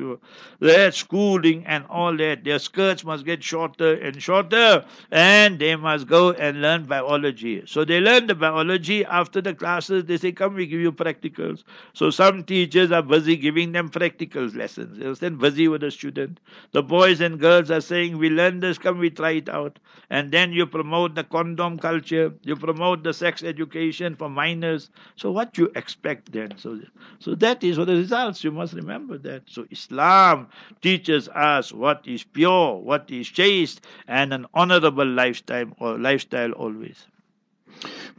that schooling and all that. Their skirts must get shorter and shorter. And they must go and learn biology. So they learn the biology after the class classes, they say, come, we give you practicals. So some teachers are busy giving them practicals lessons. They stand busy with the student. The boys and girls are saying, we learn this, come, we try it out. And then you promote the condom culture, you promote the sex education for minors. So what you expect then? So, so that is what the results. You must remember that. So Islam teaches us what is pure, what is chaste, and an honorable lifestyle or lifestyle always.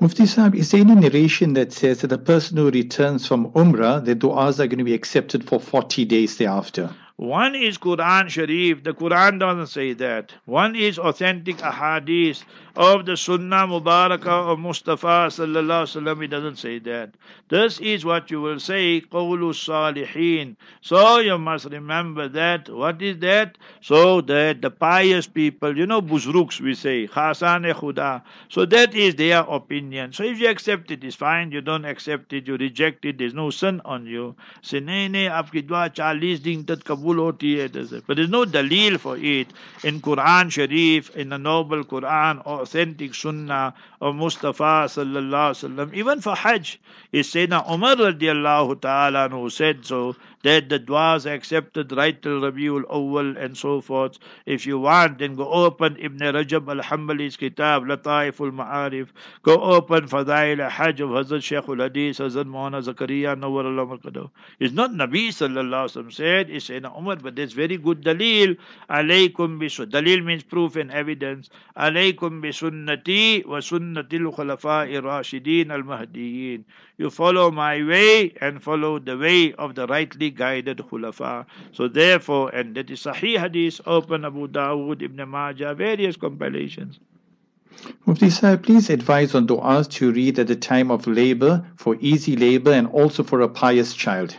Mufti Saab, is there any narration that says that a person who returns from Umrah, their du'as are going to be accepted for 40 days thereafter? One is Quran Sharif. The Quran doesn't say that. One is authentic ahadith of the Sunnah Mubarakah of Mustafa sallallahu alaihi wasallam. He doesn't say that. This is what you will say, qawlu salihin. So you must remember that. What is that? So that the pious people, you know, buzruks we say, khasan khuda. So that is their opinion. So if you accept it, it's fine. You don't accept it, you reject it. There's no sin on you. Say, nahi nahi, aapki dua 40 din tak but there's no dalil for it in Quran Sharif, in the noble Quran, authentic Sunnah of Mustafa sallallahu alaihi wasallam. Even for Hajj, it's Sayyidina Umar radiallahu ta'ala who said so that the du'as accepted right till Rabiul Awwal and so forth. If you want, then go open Ibn Rajab al-Hambali's kitab, Lataif al-Ma'arif. Go open Fadail al-Hajj of Hazrat Shaykh al-Hadith, Hazrat Muhammad Zakaria, Nawar al It's not Nabi sallallahu alaihi wasallam said, it's Sayyidina Umar, but there's very good dalil. Alaykum bisu. Dalil means proof and evidence. Alaykum bisunnati wa sunnatil khulafa'i rashidin al-mahdiyin. You follow my way and follow the way of the rightly guided khulafa. So therefore, and that is Sahih Hadith, open Abu Dawood, Ibn Majah, various compilations. Mufti Sahib, please advise on du'as to read at the time of labor, for easy labor, and also for a pious child.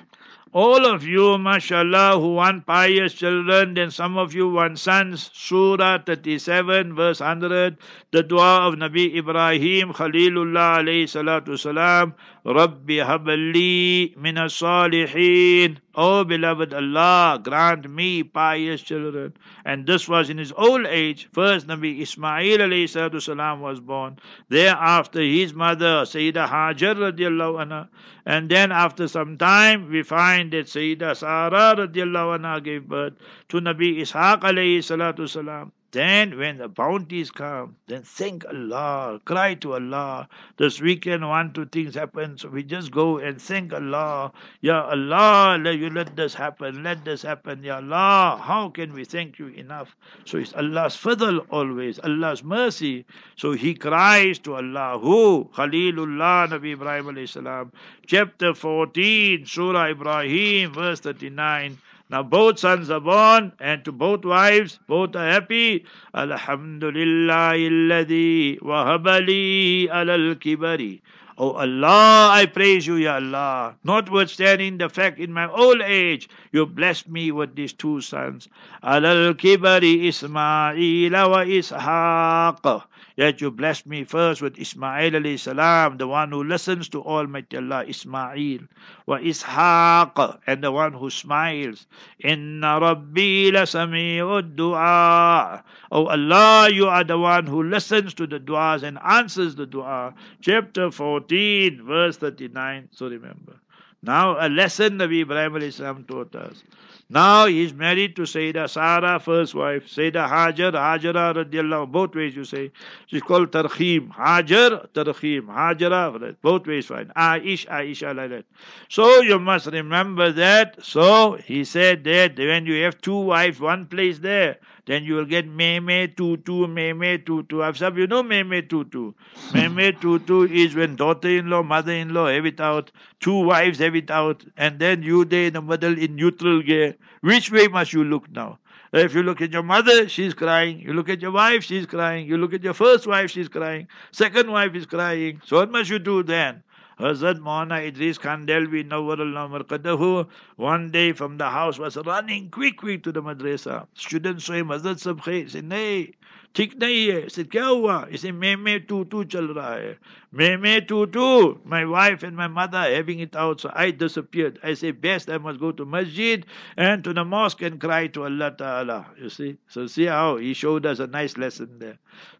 All of you, mashallah, who want pious children, then some of you want sons. Surah 37, verse 100, the dua of Nabi Ibrahim, Khalilullah alayhi salatu salam, Rabbi habli min salihin. Oh beloved Allah, grant me pious children. And this was in his old age. First Nabi Ismail alayhi salam was born. Thereafter his mother, Sayyidah Hajar radiallahu anha. And then after some time, we find that Sayyidah Sarah radiallahu anha gave birth to Nabi Ishaq alayhi salatu salam. Then, when the bounties come, then thank Allah, cry to Allah. This weekend, one, two things happen, so we just go and thank Allah. Ya Allah, let you let this happen, let this happen. Ya Allah, how can we thank you enough? So it's Allah's fadl always, Allah's mercy. So he cries to Allah. Who? Khalilullah, Nabi Ibrahim alayhi salam. Chapter 14, Surah Ibrahim, verse 39. Now both sons are born, and to both wives, both are happy. Alhamdulillah alladhi wahabali alal kibari. Oh Allah, I praise you, Ya Allah. Notwithstanding the fact in my old age, you blessed me with these two sons. Alal kibari Ismail wa Ishaq. Yet you blessed me first with Ismail alayhi salam, the one who listens to Almighty Allah, Ismail, wa Ishaq, and the one who smiles. Inna Rabbi la sami'ud du'a. Oh Allah, you are the one who listens to the du'as and answers the du'a. Chapter 14, verse 39. So remember. Now a lesson Nabi Ibrahim alayhi salam taught us. Now he is married to Sayyidah Sarah, first wife. Sayyidah Hajar, Hajara radiallahu, both ways you say. She's called Tarkhim. Hajar, Tarkhim. Hajara, both ways fine. Aish, Aisha, like that. So you must remember that. So he said that when you have two wives, one place there, then you will get meme tutu, meme tutu. I've said, you know meme tutu. Meme tutu is when daughter-in-law, mother-in-law have it out, two wives have it out, and then you there in the middle in neutral gear. Which way must you look now? If you look at your mother, she's crying. You look at your wife, she's crying. You look at your first wife, she's crying. Second wife is crying. So what must you do then? Hazrat Maulana Idris Kandhlawi Nawwarullah Marqadahu one day from the house was running quick quick to the madrasa. Students saw him, Hazrat Sab said, Nay, ठीक नहीं है सिर्फ क्या हुआ इसे मे मे to to चल रहा है मे मे to to my wife and my mother having it out so I disappeared I say best I must go to masjid and to the mosque and cry to Allah Ta'ala you see so see how he showed us a nice lesson there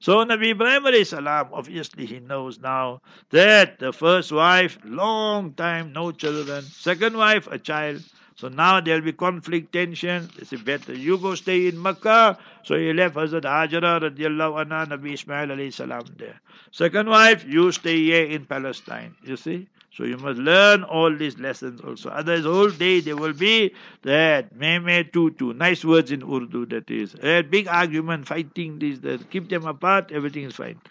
so Nabi Ibrahim alayhi salam obviously he knows now that the first wife long time no children second wife a child so now there'll be conflict, tension. Say, better you go stay in Makkah. So he left Hazrat Hajara radiallahu anha, Nabi Ismail alayhi salam there. Second wife, you stay here in Palestine. You see? So you must learn all these lessons also. Otherwise, whole day there will be that me me tu tu. Nice words in Urdu that is. A big argument, fighting this, that. Keep them apart, everything is fine.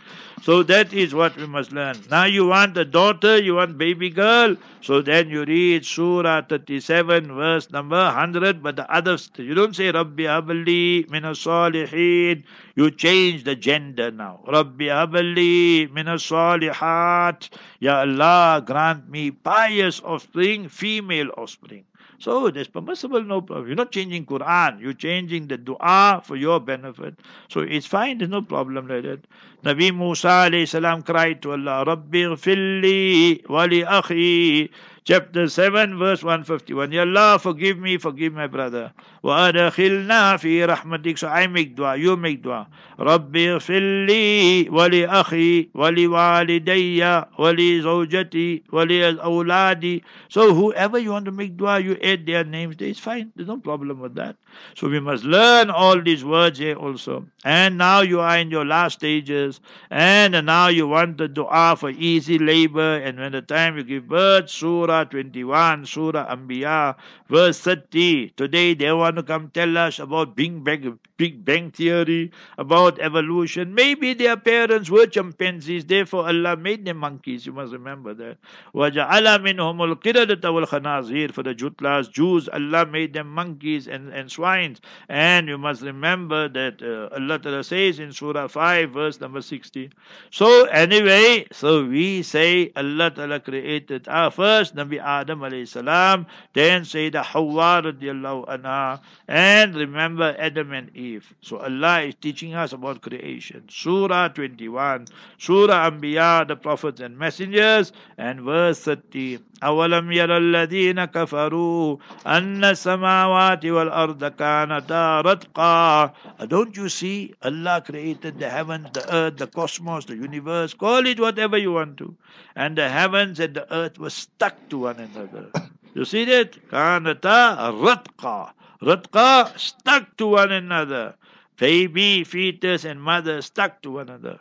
So that is what we must learn. Now you want a daughter, you want baby girl. So then you read Surah 37, verse number 100, but the others, you don't say Rabbi Abali min salihin. You change the gender now. Rabbi Abali min salihat. Ya Allah, grant me pious offspring, female offspring. So it is permissible, no problem. You're not changing Quran, you're changing the dua for your benefit. So it's fine, there's no problem like that. Nabi Musa alayhi salam cried to Allah, Rabbi ghfirli wali akhi chapter 7, verse 151. Ya Allah, forgive me, forgive my brother. وَأَدْخِلْنَا فِي رَحْمَتِكَ So I make dua, you make dua. رَبِّ اغْفِرْ لِي وَلِأَخِي وَلِوَالِدَيَّ وَلِزَوْجَتِي وَلِأَوْلَادِي So whoever you want to make dua, you add their names there. It's fine. There's no problem with that. So we must learn all these words here also. And now you are in your last stages. And now you want the dua for easy labor. And when the time you give birth, Surah 21, Surah Anbiya, verse 30. Today they want to come tell us about being, Bang, Big Bang Theory, about evolution. Maybe their parents were chimpanzees, therefore Allah made them monkeys. You must remember that. وَجَعَلَ مِنْهُمُ الْقِرَدَةَ وَالْخَنَازِيرَ For the Jutlas, Jews, Allah made them monkeys and, and swines. And you must remember that uh, Allah Ta'ala says in Surah 5, verse number 60. So anyway, so we say Allah Ta'ala created our first Nabi Adam alayhi salam, then Sayyidah Hawa radiallahu anha, and remember Adam and Eve. So Allah is teaching us about creation. Surah 21, Surah Anbiya, the prophets and messengers, and verse 30. أولم ير الذين كفروا أن السماوات والأرض كانتا رتقا Don't you see Allah created the heavens, the earth, the cosmos, the universe, call it whatever you want to. And the heavens and the earth were stuck to one another. You see that? كانتا رتقا Ratqa stuck to one another. Baby, fetus, and mother stuck to one another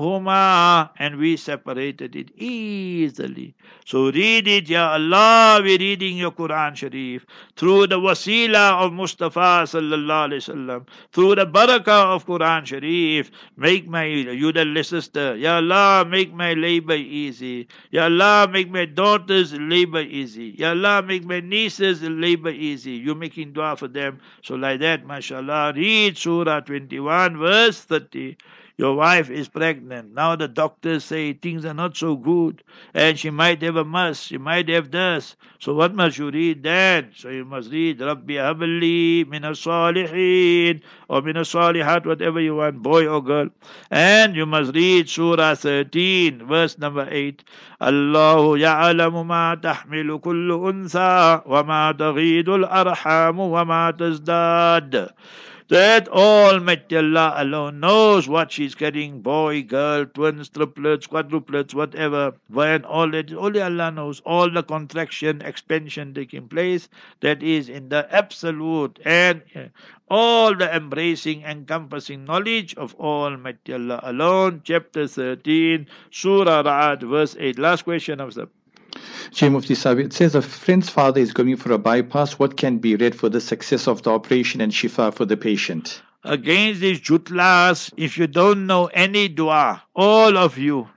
huma, and we separated it easily. So read it, Ya Allah, we're reading your Quran Sharif through the wasila of Mustafa sallallahu alaihi wasallam, through the barakah of Quran Sharif. Make my you the sister, Ya Allah, make my labor easy. Ya Allah, make my daughter's labor easy. Ya Allah, make my nieces' labor easy. You're making dua for them. So like that, mashallah, read Surah 21, verse 30. Your wife is pregnant. Now the doctors say things are not so good and she might have a must, she might have this. So what must you read then? So you must read Rabbi Habli min salihin or min salihat, whatever you want, boy or girl. And you must read Surah 13, verse number 8. الله يعلم ما تحمل كل أنثى وما تغيد الأرحام وما تزداد that Almighty Allah alone knows what she's carrying boy, girl, twins, triplets, quadruplets, whatever. When all that, only Allah knows all the contraction, expansion taking place. That is in the absolute and uh, all the embracing, encompassing knowledge of Almighty Allah alone. Chapter 13, Surah Ra'ad, verse 8. Last question of the Jay Mufti says a friend's father is going for a bypass. What can be read for the success of the operation and shifa for the patient? Against these jutlas, if you don't know any dua, all of you,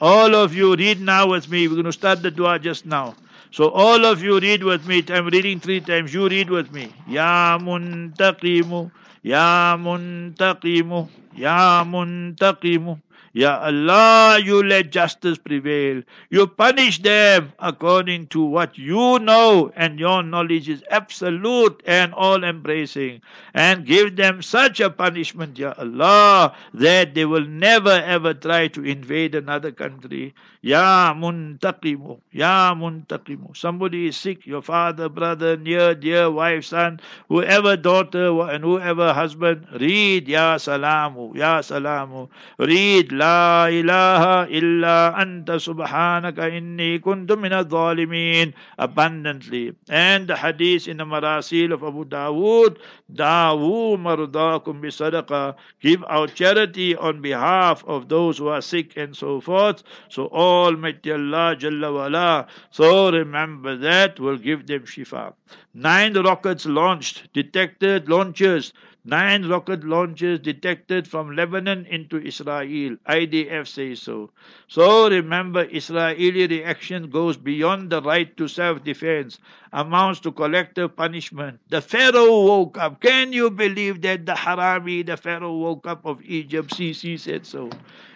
all of you read now with me. We're going to start the dua just now. So all of you read with me. I'm reading three times. You read with me. Ya muntaqimu, Ya muntaqimu, Ya muntaqimu. Ya Allah, you let justice prevail. You punish them according to what you know, and your knowledge is absolute and all embracing. And give them such a punishment, Ya Allah, that they will never ever try to invade another country. Ya muntaqimu, Ya muntaqimu. Somebody is sick, your father, brother, near, dear, wife, son, whoever daughter, and whoever husband, read Ya Salamu, Ya Salamu. Read La ilaha illa anta subhanaka inni kuntu min zalimin abundantly. And the hadith in the Marasil of Abu Dawood, Dawu mardakum bi sadaqa, give out charity on behalf of those who are sick and so forth. So Almighty Allah Jalla wala. So remember that will give them shifa. Nine rockets launched, detected launches Nine rocket launches detected from Lebanon into Israel. IDF says so. So remember, Israeli reaction goes beyond the right to self defense. amounts to collective punishment. The Pharaoh woke up. Can you believe that the Harami, the Pharaoh woke up of Egypt? Sisi said so.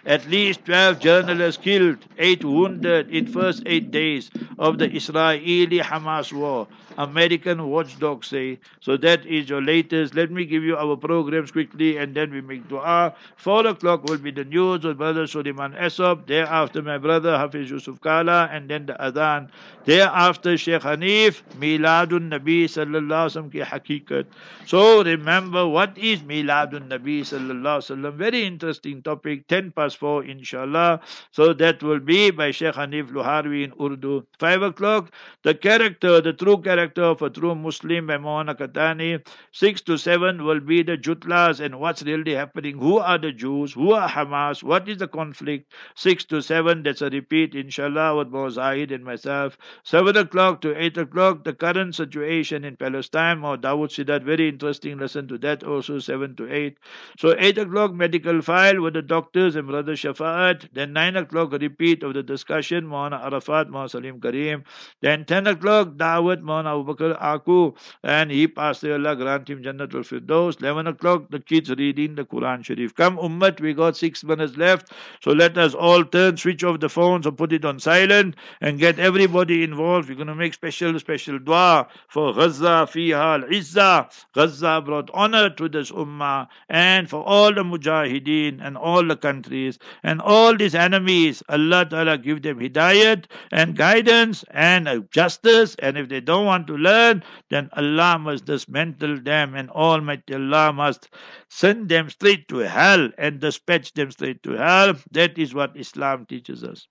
At least 12 journalists killed, 8 wounded in first 8 days of the Israeli-Hamas war. American watchdogs say. So that is your latest. Let me give you our programs quickly and then we make dua. 4 o'clock will be the news with Brother Suleiman Esop. Thereafter my brother Hafiz Yusuf Kala and then the Adhan. Thereafter Sheikh Hanif, Miladun Nabi Sallallahu Alaihi Wasallam ki hakikat. So remember what is Miladun Nabi Sallallahu Alaihi Wasallam. Very interesting topic. 10 past 4 inshallah. So that will be by Sheikh Hanif Luharwi in Urdu. 5 o'clock, the character, the true character of a true Muslim by Mohana Katani. 6 to 7 will be the Jutlas and what's really happening. Who are the Jews? Who are Hamas? What is the conflict? 6 to 7, that's a repeat inshallah with Mo and myself. 7 o'clock to 8 o'clock, the current situation in Palestine. Mo Dawood Sidat, very interesting lesson to that also, 7 to 8. So 8 o'clock, medical file with the doctors and Brother Shafa'at. Then 9 o'clock, repeat of the discussion, Mohana Arafat, Mohana Salim Kareem. Then 10 o'clock, Dawat, Mohana Abu Bakr Aku, and he passed away, Allah grant him Jannatul Firdaus. 11 o'clock, the kids reading the Quran Sharif. Come, Ummat, we got six minutes left. So let us all turn, switch off the phones or put it on silent and get everybody involved. We're going to make special, special dua for Gaza, Fiha, Al-Izzah. Gaza brought honor to this ummah and for all the mujahideen and all the countries and all these enemies. Allah Ta'ala give them hidayat and guidance and justice. And if they don't want to learn, then Allah must dismantle them and Almighty Allah must send them straight to hell and dispatch them straight to hell. That is what Islam teaches us.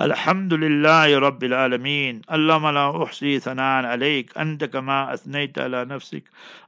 الحمد لله رب العالمين. اللهم لا أحصي ثناء عليك. أنت كما أثنيت على نفسك.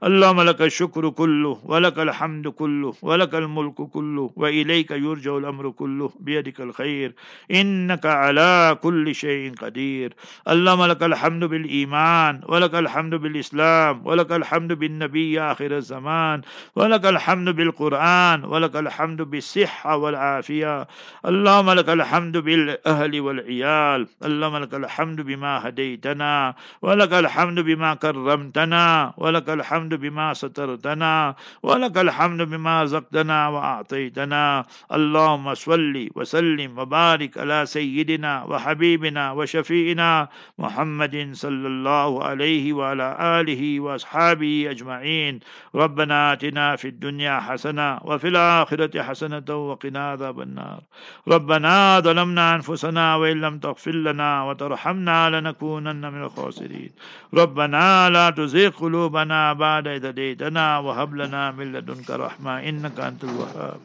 اللهم لك الشكر كله ولك الحمد كله ولك الملك كله وإليك يرجع الأمر كله. بيدك الخير. إنك على كل شيء قدير. اللهم لك الحمد بالإيمان ولك الحمد بالإسلام ولك الحمد بالنبي آخر الزمان ولك الحمد بالقرآن ولك الحمد بالصحة والعافية. اللهم لك الحمد بال الأهل والعيال. اللهم لك الحمد بما هديتنا ولك الحمد بما كرمتنا ولك الحمد بما سترتنا ولك الحمد بما رزقتنا وأعطيتنا. اللهم صل وسلم وبارك على سيدنا وحبيبنا وشفينا محمد صلى الله عليه وعلى آله وأصحابه أجمعين. ربنا آتنا في الدنيا حسنة وفي الآخرة حسنة وقنا عذاب النار. ربنا ظلمنا أنفسنا أنفسنا وإن لم تغفر لنا وترحمنا لنكونن من الخاسرين. ربنا لا تزغ قلوبنا بعد إذ هديتنا وهب لنا من لدنك رحمة إنك أنت الوهاب.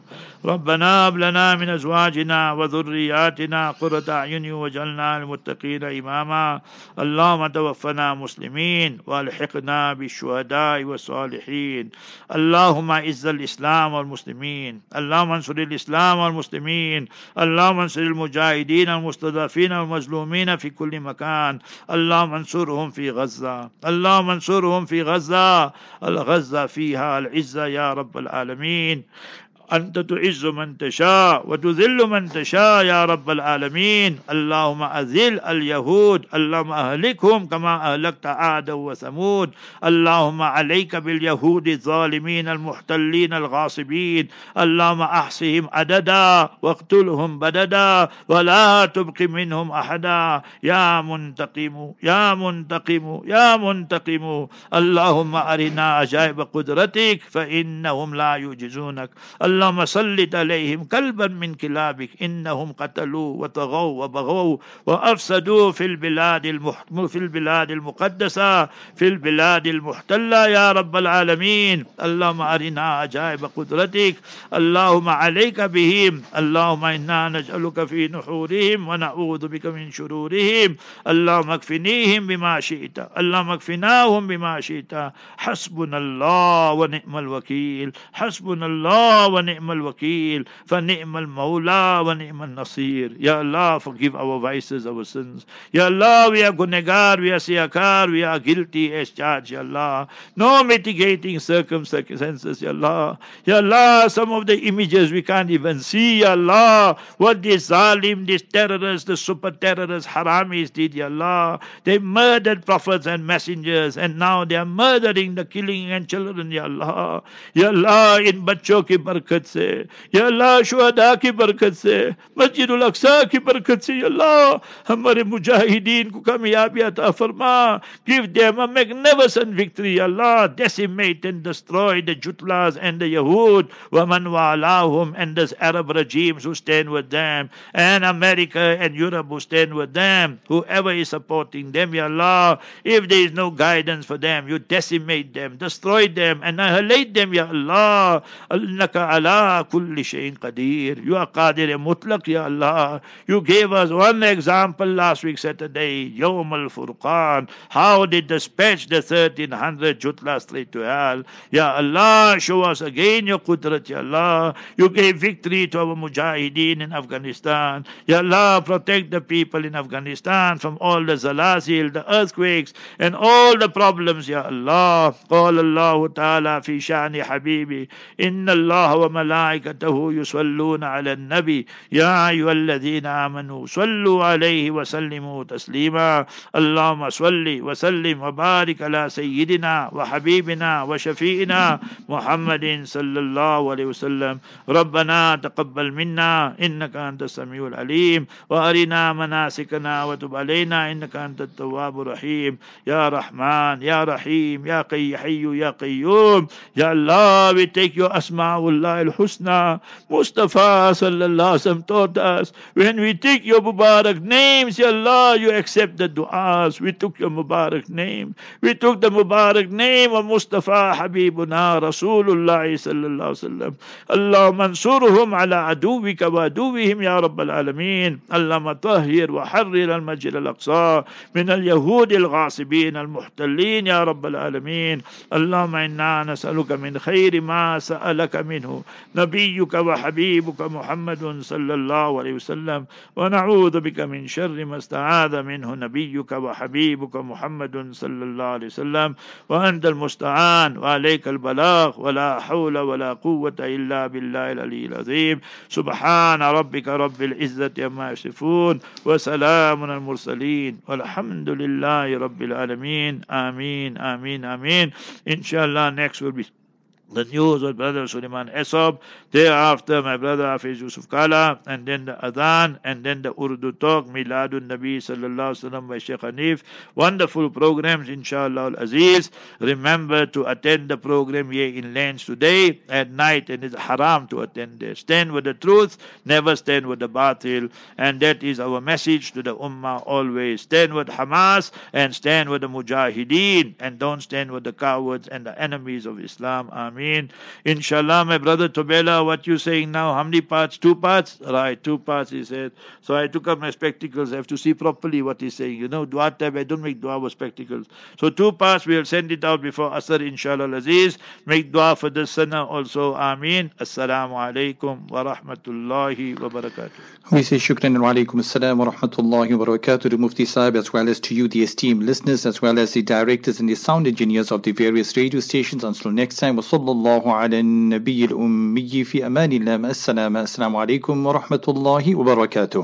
ربنا هب لنا من أزواجنا وذرياتنا قرة أعين واجعلنا للمتقين إماما. اللهم توفنا مسلمين والحقنا بالشهداء والصالحين. اللهم اعز الإسلام والمسلمين. اللهم انصر الإسلام والمسلمين. اللهم انصر المجاهدين المستضعفين والمظلومين في كل مكان. اللهم انصرهم في غزة. اللهم انصرهم في غزة. الغزة فيها العزة يا رب العالمين. أنت تعز من تشاء وتذل من تشاء يا رب العالمين. اللهم أذل اليهود اللهم أهلكهم كما أهلكت عاد وثمود. اللهم عليك باليهود الظالمين المحتلين الغاصبين. اللهم أحصهم عددا واقتلهم بددا ولا تبق منهم أحدا. يا منتقم يا منتقم يا منتقم. اللهم أرنا عجائب قدرتك فإنهم لا يعجزونك اللهم سلط عليهم كلبا من كلابك إنهم قتلوا وطغوا وبغوا وأفسدوا في البلاد المح... في البلاد المقدسة في البلاد المحتلة. يا رب العالمين اللهم أرنا عجائب قدرتك. اللهم عليك بهم. اللهم إنا نجعلك في نحورهم ونعوذ بك من شرورهم. اللهم اكفنيهم بما شئت. اللهم اكفناهم بما شئت. حسبنا الله ونعم الوكيل. حسبنا الله ونعم ونعم الوكيل فنعم المولى ونعم النصير. يَا اللَّهُ forgive our vices our sins. يَا اللَّهُ we are gunagar we are siyakar we are guilty as charged Ya Allah no mitigating circumstances يَا اللَّهُ. Ya Allah some of the images we can't even see Ya Allah what these zalim these terrorists the super terrorists haramis did Ya Allah they murdered prophets and messengers and now they are murdering the killing and children Ya Allah Ya Allah in Bachoki बरकत से या अल्लाह शुहदा की बरकत से मस्जिद अक्सा की बरकत से या अल्लाह हमारे मुजाहिदीन को कामयाबी अता फरमा give them a magnificent victory ya Allah decimate and destroy the Jutlas and the Yahud ومن والahum and the Arab regimes who stand with them and America and Europe who stand with them whoever is supporting them ya Allah if there is no guidance for them you decimate them destroy them annihilate them ya Allah إنك على كل شيء قدير You are قادر مطلق يا Allah You gave us one example last week Saturday يوم الفرقان How they dispatched the 1300 Jutla straight to hell Ya Allah show us again your qudrat Ya Allah You gave victory to our mujahideen in Afghanistan Ya Allah protect the people in Afghanistan from all the zalazil the earthquakes and all the problems Ya Allah قال الله تعالى في شأن حبيبي إن الله وملائكته يصلون على النبي. يا أيها الذين آمنوا صلوا عليه وسلموا تسليما. اللهم صل وسلم وبارك على سيدنا وحبيبنا وشفينا محمد صلى الله عليه وسلم. ربنا تقبل منا إنك أنت السميع العليم. وأرنا مناسكنا وتب علينا إنك أنت التواب الرحيم. يا رحمن يا رحيم يا قي حي يا قيوم. يا الله we take your Asma'ullah al-Husna. Mustafa sallallahu alaihi taught us, when we take your Mubarak names, Ya Allah, you accept the du'as. We took your Mubarak name. We took the Mubarak name of Mustafa Habibuna Rasulullah sallallahu alaihi wasallam. Mansurhum ala aduwika wa aduwihim ya Rabbal Alameen. Allah طهر وحرر المسجد الأقصى من اليهود الغاصبين المحتلين يا رب العالمين اللهم إنا نسألك من خير ما سألك لك منه نبيك وحبيبك محمد صلى الله عليه وسلم ونعوذ بك من شر ما استعاذ منه نبيك وحبيبك محمد صلى الله عليه وسلم وأنت المستعان وعليك البلاغ ولا حول ولا قوة إلا بالله العلي العظيم. سبحان ربك رب العزة عما يصفون وسلام على المرسلين والحمد لله رب العالمين. آمين آمين آمين. إن شاء الله next will be the news of brother Suleiman Esop. Thereafter, my brother Hafiz Yusuf Kala, and then the Adhan, and then the Urdu talk, Miladun Nabi Sallallahu Alaihi Wasallam Hanif. Wonderful programs, inshallah al Aziz. Remember to attend the program here in Lens today at night, and it's haram to attend there. Stand with the truth, never stand with the batil, and that is our message to the Ummah always. Stand with Hamas and stand with the Mujahideen, and don't stand with the cowards and the enemies of Islam. Amin. Ameen. Inshallah, my brother Tobela, what you saying now? How many parts? Two parts? Right, two parts, he said. So I took up my spectacles. I have to see properly what he's saying. You know, dua time, I don't make dua with spectacles. So two parts, we'll send it out before Asr, inshallah, Aziz. Make dua for this sana also. Ameen. Assalamu alaikum wa rahmatullahi wa barakatuh. We say shukran wa alaikum assalam wa rahmatullahi wa barakatuh to Mufti Sahib as well as to you, the esteemed listeners, as well as the directors and the sound engineers of the various radio stations. Until next time, wa الله على النبي الأمي في أمان الله السلام السلام عليكم ورحمة الله وبركاته